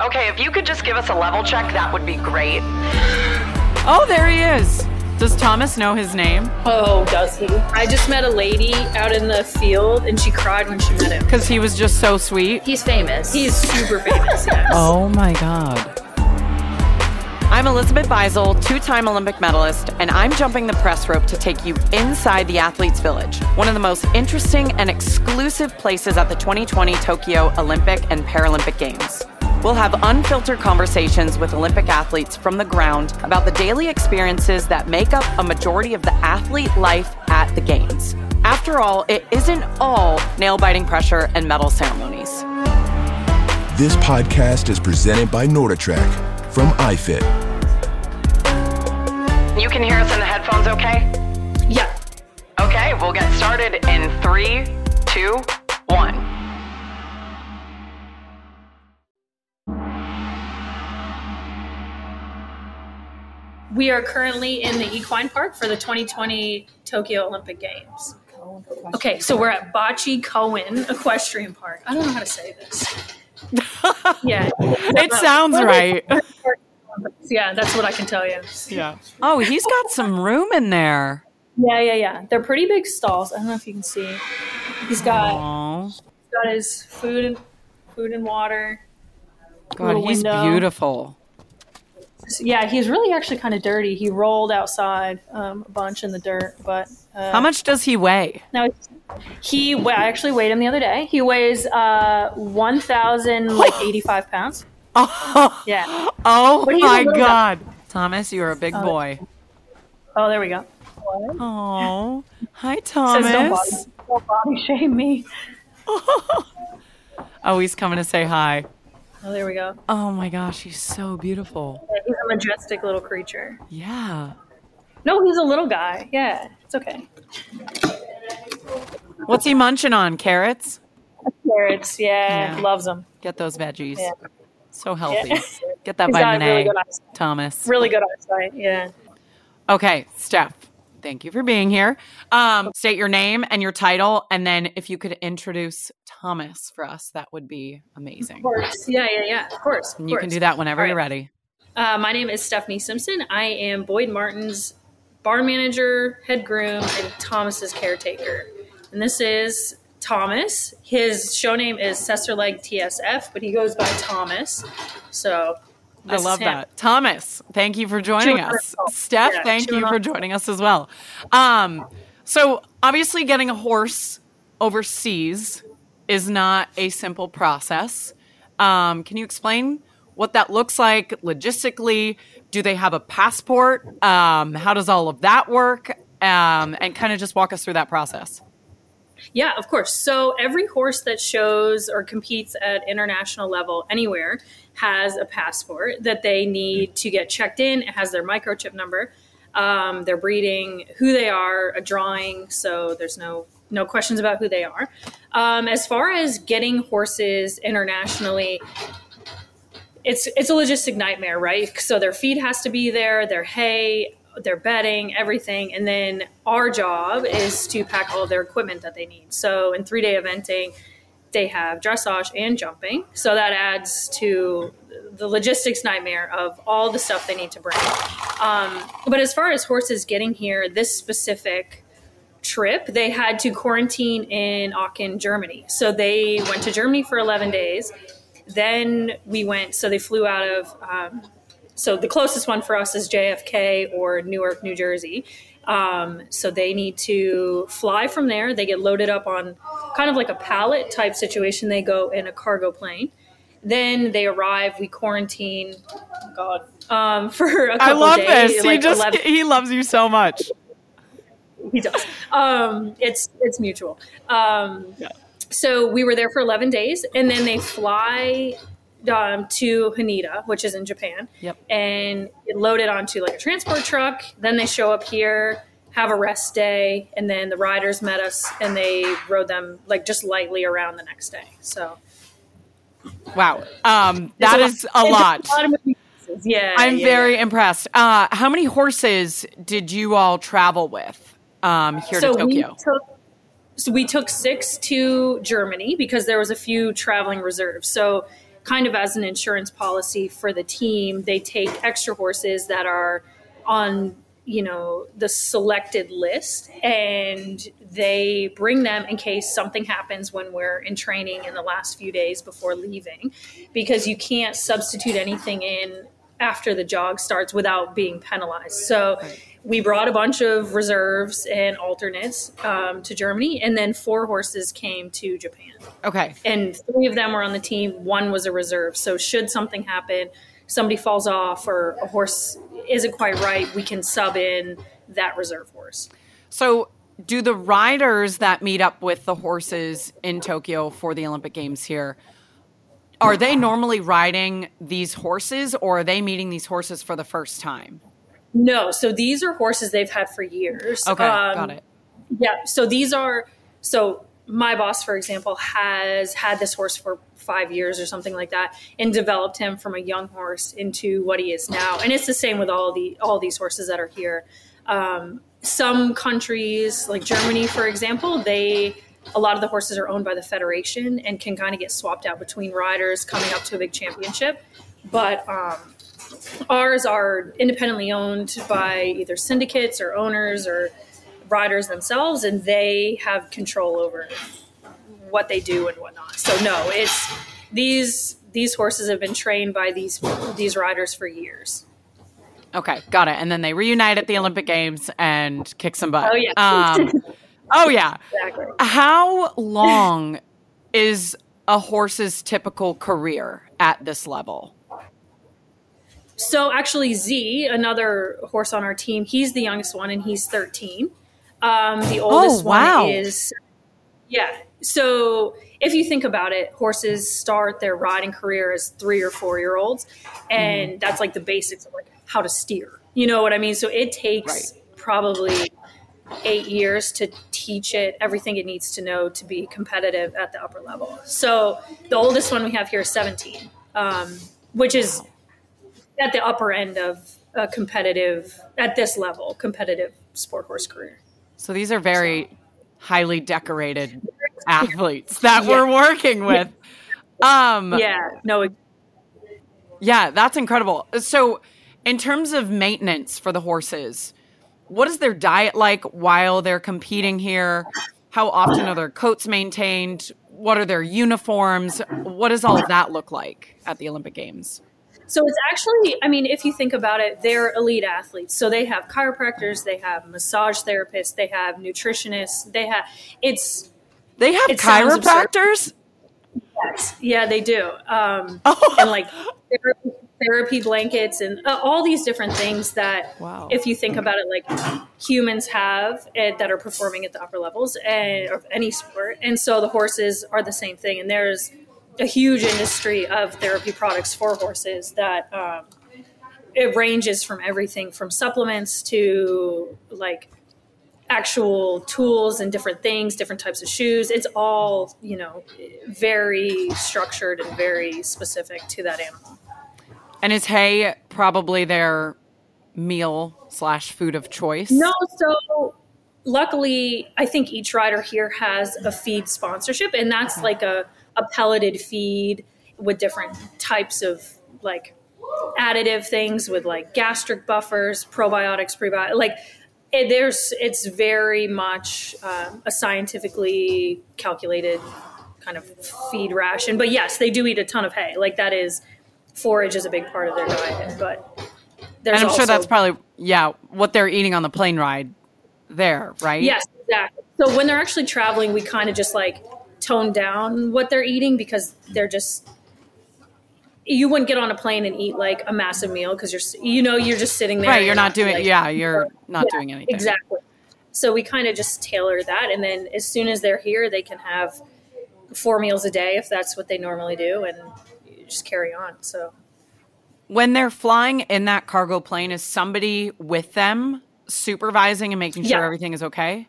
Okay, if you could just give us a level check, that would be great. Oh, there he is. Does Thomas know his name? Oh, does he? I just met a lady out in the field and she cried when she met him. Because he was just so sweet. He's famous. He's super famous, yes. Oh my God. I'm Elizabeth Beisel, two time Olympic medalist, and I'm jumping the press rope to take you inside the Athletes Village, one of the most interesting and exclusive places at the 2020 Tokyo Olympic and Paralympic Games. We'll have unfiltered conversations with Olympic athletes from the ground about the daily experiences that make up a majority of the athlete life at the Games. After all, it isn't all nail biting pressure and medal ceremonies. This podcast is presented by NordicTrack from iFit. You can hear us in the headphones okay? Yeah. Okay, we'll get started in three, two, one. We are currently in the Equine Park for the 2020 Tokyo Olympic Games. Okay, so we're at Baji Koen Equestrian Park. I don't know how to say this. Yeah. It sounds right. Yeah, that's what I can tell you. Yeah. Oh, he's got some room in there. Yeah, yeah, yeah. They're pretty big stalls. I don't know if you can see. He's got Oh, he's got his food and food and water. God, he's window. beautiful. Yeah, he's really actually kind of dirty. He rolled outside um, a bunch in the dirt, but uh, How much does he weigh? No, he. I actually weighed him the other day. He weighs uh, one thousand like eighty five pounds. Oh, Yeah. oh But he's a my God. Thomas, you are a big boy. Oh, there we go. Oh, hi, Says don't body, Thomas. don't body shame me. Oh, he's coming to say hi. Oh, there we go. Oh my gosh, he's so beautiful. Yeah, he's a majestic little creature. Yeah. No, he's a little guy. Yeah, it's okay. What's he munching on? Carrots? Carrots. Yeah, Yeah. loves them. Get those veggies. Yeah. So healthy. Yeah. Get that vitamin really A. Thomas. Really good eyesight. Yeah. Okay, Steph, thank you for being here. Um, state your name and your title, and then if you could introduce Thomas for us, that would be amazing. Of course. Yeah, yeah, yeah. Of course. Of And you can do that whenever All you're ready. Uh, my name is Stephanie Simpson. I am Boyd Martin's barn manager, head groom, and Thomas's caretaker. And this is Thomas. His show name is Tsetserleg TSF, but he goes by Thomas. So I this is love that. Thomas, thank you for joining Chewing us. myself. Steph, Yeah, thank you for joining us as well. Um, so obviously getting a horse overseas is not a simple process. Um, can you explain what that looks like logistically? Do they have a passport? Um, how does all of that work? Um, and kind of just walk us through that process. Yeah, of course. So every horse that shows or competes at international level anywhere has a passport that they need to get checked in. It has their microchip number, um, their breeding, who they are, a drawing. So there's no no questions about who they are. Um, as far as getting horses internationally, it's it's a logistic nightmare, right? So their feed has to be there, their hay, their bedding, everything, and then our job is to pack all of their equipment that they need. So in three day eventing, they have dressage and jumping, so that adds to the logistics nightmare of all the stuff they need to bring. Um, but as far as horses getting here, this specific trip, they had to quarantine in Aachen, Germany. So they went to Germany for 11 days. Then we went, so they flew out of, um, so the closest one for us is JFK or Newark, New Jersey. Um, so they need to fly from there. They get loaded up on kind of like a pallet type situation. They go in a cargo plane. Then they arrive. We quarantine. oh God, um, for a couple I love days. this. like he just 11 he loves you so much. he does. Um, it's it's mutual. Um, So we were there for 11 days, and then they fly um, to Haneda, which is in Japan, Yep. and get loaded onto like a transport truck. Then they show up here, have a rest day, and then the riders met us, and they rode them like just lightly around the next day. So Wow. Um, that is a lot. lot of. Yeah, I'm yeah, very yeah. impressed. Uh, how many horses did you all travel with um, here to we Tokyo? took so we took six to Germany because there was a few traveling reserves. So kind of as an insurance policy for the team, they take extra horses that are on you know the selected list and they bring them in case something happens when we're in training in the last few days before leaving because you can't substitute anything in after the jog starts without being penalized. So we brought a bunch of reserves and alternates um, to germany and then four horses came to japan. Okay. and three of them were on the team. One was a reserve. So should something happen somebody falls off or a horse isn't quite right we can sub in that reserve horse So, do the riders that meet up with the horses in Tokyo for the Olympic Games here are they normally riding these horses or are they meeting these horses for the first time? no so these are horses they've had for years Okay, Um, got it. yeah so these are so my boss for example has had this horse for five years or something like that and developed him from a young horse into what he is now. And it's the same with all the all these horses that are here. Um, some countries like germany for example they a lot of the horses are owned by the federation and can kind of get swapped out between riders coming up to a big championship. But um, ours are independently owned by either syndicates or owners or riders themselves and they have control over what they do and whatnot so no it's these these horses have been trained by these these riders for years Okay, got it. And then they reunite at the Olympic Games and kick some butt. Oh, yeah. Um, oh yeah. exactly How long is a horse's typical career at this level? So actually, Z, another horse on our team, he's the youngest one, and he's 13. Um, the oldest wow. one is, yeah. So if you think about it, horses start their riding career as three or four year olds, and that's like the basics of like how to steer. You know what I mean? So it takes probably eight years to teach it everything it needs to know to be competitive at the upper level. So the oldest one we have here is 17, um, which is at the upper end of a competitive, at this level, competitive sport horse career. So these are very highly decorated athletes that we're working with. Um, Yeah, no, Yeah, that's incredible. So, in terms of maintenance for the horses, what is their diet like while they're competing here? How often are their coats maintained? What are their uniforms? What does all of that look like at the Olympic Games? So it's actually, I mean, if you think about it, they're elite athletes. So they have chiropractors, they have massage therapists, they have nutritionists, they have, it's, They have It chiropractors? yeah, they do. Um, Oh. and like therapy, therapy blankets and uh, all these different things that, Wow. if you think about it, like humans have uh, that are performing at the upper levels and, of any sport. And so the horses are the same thing. And there's a huge industry of therapy products for horses that um, it ranges from everything from supplements to like actual tools and different things, different types of shoes. It's all, you know, very structured and very specific to that animal. And is hay probably their meal slash food of choice? No, so luckily, I think each rider here has a feed sponsorship, and that's like a, a pelleted feed with different types of like additive things with like gastric buffers, probiotics, prebiotics. Like it, there's, it's very much um, a scientifically calculated kind of feed ration. But yes, they do eat a ton of hay. Like that is forage is a big part of their diet, but. There's And I'm sure that's probably, yeah, what they're eating on the plane ride there, right? Yes, exactly. So when they're actually traveling, we kind of just like tone down what they're eating because they're just. You wouldn't get on a plane and eat like a massive meal because you're, you know, you're just sitting there. Right, you're not doing, like- yeah, you're not Yeah, doing anything. Exactly. So we kind of just tailor that, and then as soon as they're here, they can have four meals a day if that's what they normally do, and you just carry on. So When they're flying in that cargo plane, is somebody with them supervising and making sure Yeah. everything is okay?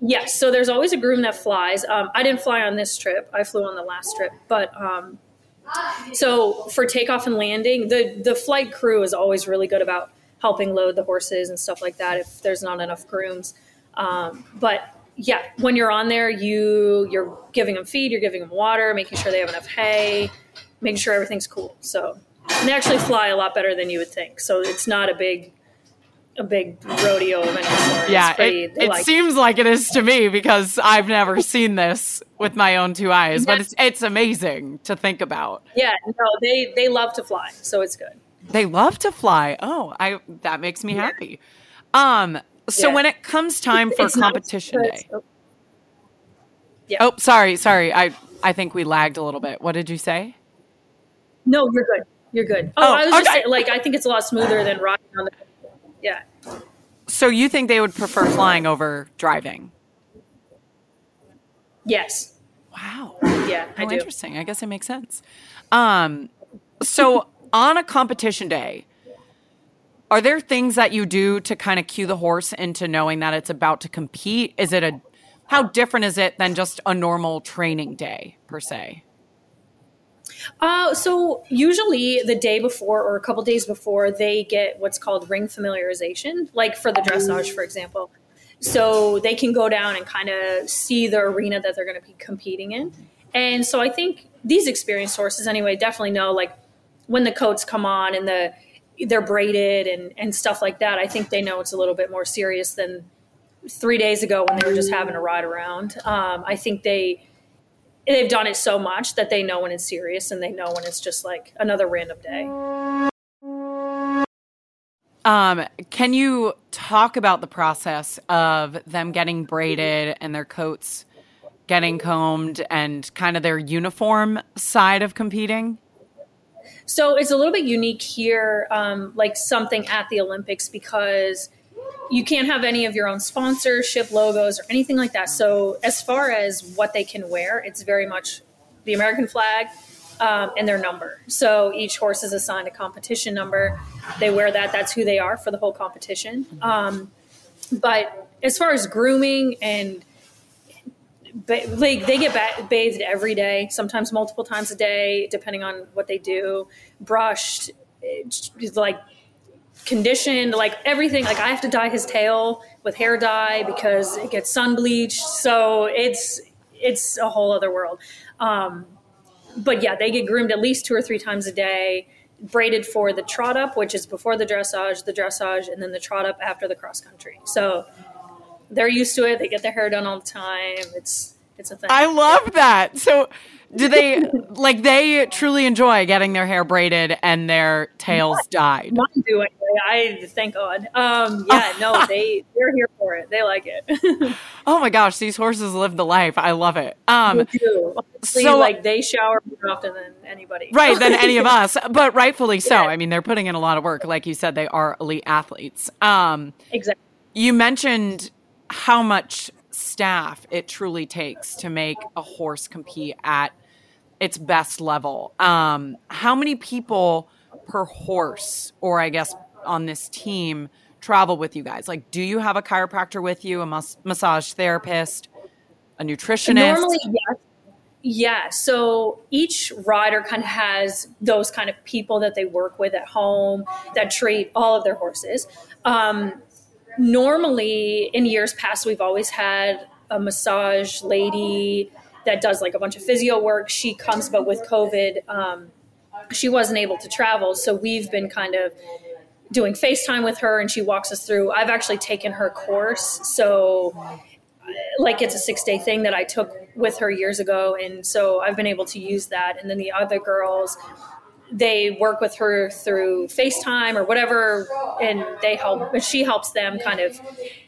Yes, so there's always a groom that flies. Um, I didn't fly on this trip; I flew on the last trip. But um, so for takeoff and landing, the the flight crew is always really good about helping load the horses and stuff like that if there's not enough grooms. Um, but yeah, when you're on there, you you're giving them feed, you're giving them water, making sure they have enough hay. making sure everything's cool. So and they actually fly a lot better than you would think. So it's not a big a big rodeo of any sort. Yeah, pretty- it, it like- seems like it is to me because I've never seen this with my own two eyes, but it's it's amazing to think about. Yeah, no, they they love to fly, so it's good. They love to fly. Oh, I that makes me happy. Um, so Yeah. when it comes time for It's competition day. so- Yeah. Oh, sorry, sorry. I I think we lagged a little bit. What did you say? No, you're good. You're good. Oh, Oh, I was just okay. saying, like I think it's a lot smoother than riding on the. Yeah. So you think they would prefer flying over driving? Yes. Wow. Yeah, I Oh, do. interesting. I guess it makes sense. Um, so on a competition day, are there things that you do to kind of cue the horse into knowing that it's about to compete? Is it a how different is it than just a normal training day per se? Uh, so usually the day before or a couple days before, they get what's called ring familiarization, like for the dressage, for example. So they can go down and kind of see the arena that they're going to be competing in. And so I think these experienced horses, anyway, definitely know like when the coats come on and the they're braided and and stuff like that. I think they know it's a little bit more serious than three days ago when they were just having a ride around. Um, I think they they've done it so much that they know when it's serious and they know when it's just like another random day. Um, can you talk about the process of them getting braided and their coats getting combed and kind of their uniform side of competing? So it's a little bit unique here, um, like something at the Olympics, because you can't have any of your own sponsorship logos or anything like that. So as far as what they can wear, it's very much the American flag um, and their number. So each horse is assigned a competition number. They wear that. That's who they are for the whole competition. Um, but as far as grooming and like they get ba- bathed every day, sometimes multiple times a day, depending on what they do. Brushed, it's like conditioned, like everything. Like I have to dye his tail with hair dye because it gets sun bleached. So it's it's a whole other world. Um, but yeah, they get groomed at least two or three times a day. Braided for the trot up, which is before the dressage, the dressage, and then the trot up after the cross country. So they're used to it. They get their hair done all the time. It's it's a thing. I love that. So, do they like they truly enjoy getting their hair braided and their tails dyed? Mine do. I thank God. Um, yeah, no, they they're here for it. They like it. Oh my gosh, these horses live the life. I love it. Um. Honestly, so- like they shower more often than anybody. right than any of us, but rightfully so. Yeah. I mean, they're putting in a lot of work. Like you said, they are elite athletes. Um, Exactly. you mentioned how much staff it truly takes to make a horse compete at its best level. Um, how many people per horse, or I guess on this team, travel with you guys? Like, do you have a chiropractor with you, a mas- massage therapist, a nutritionist? Normally, yes. Yeah. So each rider kind of has those kind of people that they work with at home that treat all of their horses. Um, normally, in years past, we've always had a massage lady that does like a bunch of physio work. She comes, but with COVID, um, she wasn't able to travel. So we've been kind of doing FaceTime with her and she walks us through. I've actually taken her course. So like it's a six day thing that I took with her years ago. And so I've been able to use that. And then the other girls, they work with her through FaceTime or whatever, and they help, but she helps them kind of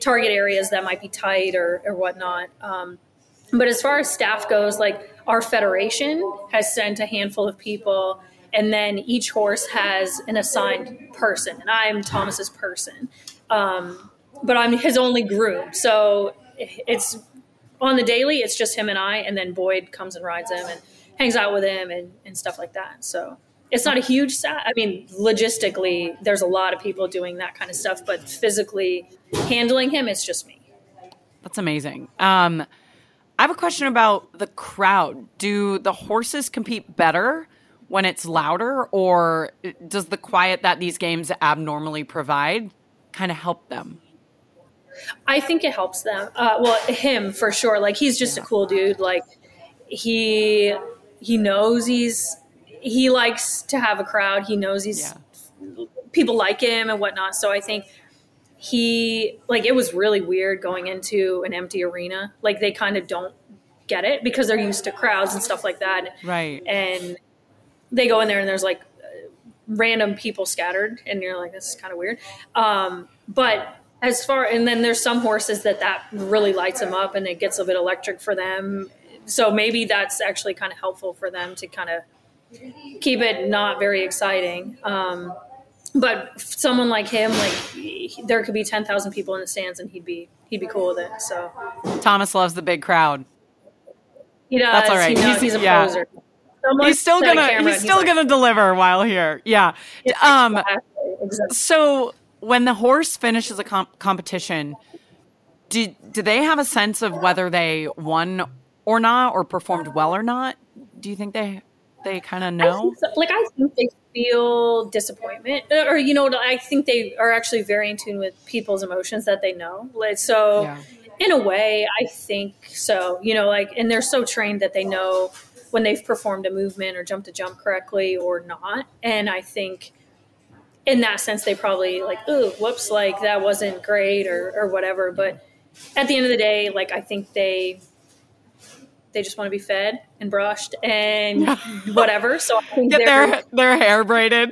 target areas that might be tight or, or whatnot. Um, but as far as staff goes, like our federation has sent a handful of people, and then each horse has an assigned person, and I'm Thomas's person. Um, but I'm his only groom, so it's on the daily. It's just him and I, and then Boyd comes and rides him and hangs out with him and, and stuff like that. So it's not a huge set. I mean, logistically, there's a lot of people doing that kind of stuff, but physically handling him, it's just me. That's amazing. Um, I have a question about the crowd. Do the horses compete better when it's louder, or does the quiet that these games abnormally provide kind of help them? I think it helps them. Uh, well, him for sure. Like he's just a cool dude. Like he he knows he's he likes to have a crowd. He knows he's Yeah. people like him and whatnot. So I think he like it was really weird going into an empty arena. Like they kind of don't get it because they're used to crowds and stuff like that. Right. And they go in there and there's like random people scattered and you're like this is kind of weird. Um, but as far and then there's some horses that that really lights them up and it gets a bit electric for them. So maybe that's actually kind of helpful for them to kind of keep it not very exciting. Um, but someone like him, like he- there could be ten thousand people in the stands, and he'd be he'd be cool with it. So Thomas loves the big crowd. he does. That's all right. He He's- he's, a yeah. poser. He's still gonna he's still gonna deliver while here. Yeah. Um exactly, exactly. so when the horse finishes a comp- competition, do do they have a sense of whether they won or not or performed well or not? Do you think they they kind of know? think so- like I think they feel disappointment, Uh, or you know, I think they are actually very in tune with people's emotions that they know. Like so, Yeah. in a way, I think so. You know, like, and they're so trained that they know when they've performed a movement or jumped a jump correctly or not. And I think in that sense, they probably like, ooh, whoops, like that wasn't great or or whatever. But at the end of the day, like I think they they just want to be fed and brushed and whatever. So I think Get they're their their hair braided.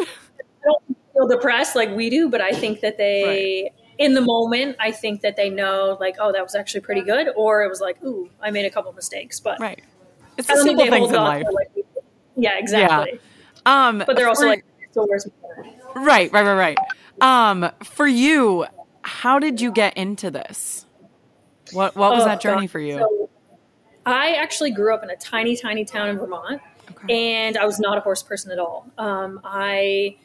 don't feel depressed like we do, but I think that they, in the moment, I think that they know, like, oh, that was actually pretty good, or it was like, ooh, I made a couple mistakes, but Right. It's the simple things in life. like, yeah, exactly. Um But they're also for- like, so where's Right, right, right, right. Um, for you, how did you get into this? What what was Oh, that journey God. for you? So, I actually grew up in a tiny, tiny town in Vermont, and I was not a horse person at all. Um, I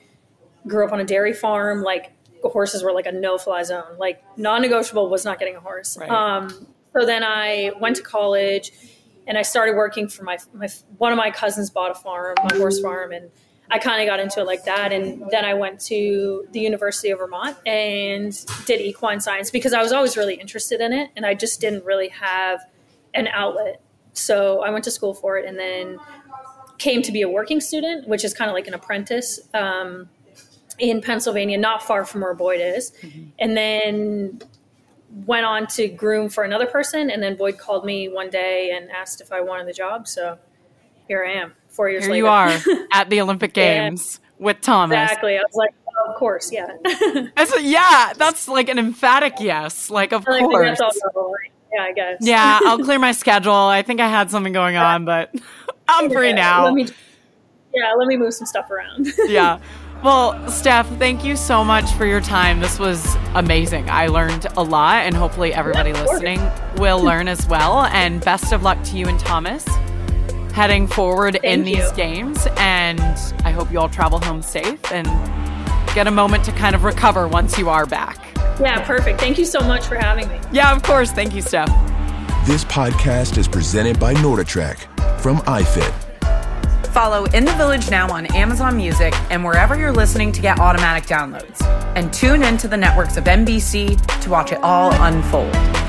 grew up on a dairy farm. Like horses were like a no-fly zone. Like non-negotiable was not getting a horse. Right. Um, so then I went to college, and I started working for my my one of my cousins bought a farm, a horse farm, and I kind of got into it like that. And then I went to the University of Vermont and did equine science because I was always really interested in it, and I just didn't really have an outlet. So I went to school for it, and then came to be a working student, which is kind of like an apprentice um, in Pennsylvania, not far from where Boyd is, and then went on to groom for another person. And then Boyd called me one day and asked if I wanted the job. So here I am, four years Here later. you are at the Olympic Yeah. Games with Thomas. exactly. I was like, oh, of course, yeah. Said, yeah, that's like an emphatic yes. Like, of think course. that's? Yeah, I guess. Yeah, I'll clear my schedule. I think I had something going on, but I'm free Yeah, now. Let me, yeah, let me move some stuff around. yeah. Well, Steph, thank you so much for your time. This was amazing. I learned a lot, and hopefully, everybody Yeah, of course. listening will learn as well. And best of luck to you and Thomas heading forward in Thank these games. And I hope you all travel home safe and get a moment to kind of recover once you are back. yeah, perfect. Thank you so much for having me. Yeah, of course. Thank you, Steph. This podcast is presented by NordicTrack from iFit. Follow In the Village now on Amazon Music and wherever you're listening to get automatic downloads. And tune into the networks of NBC to watch it all unfold.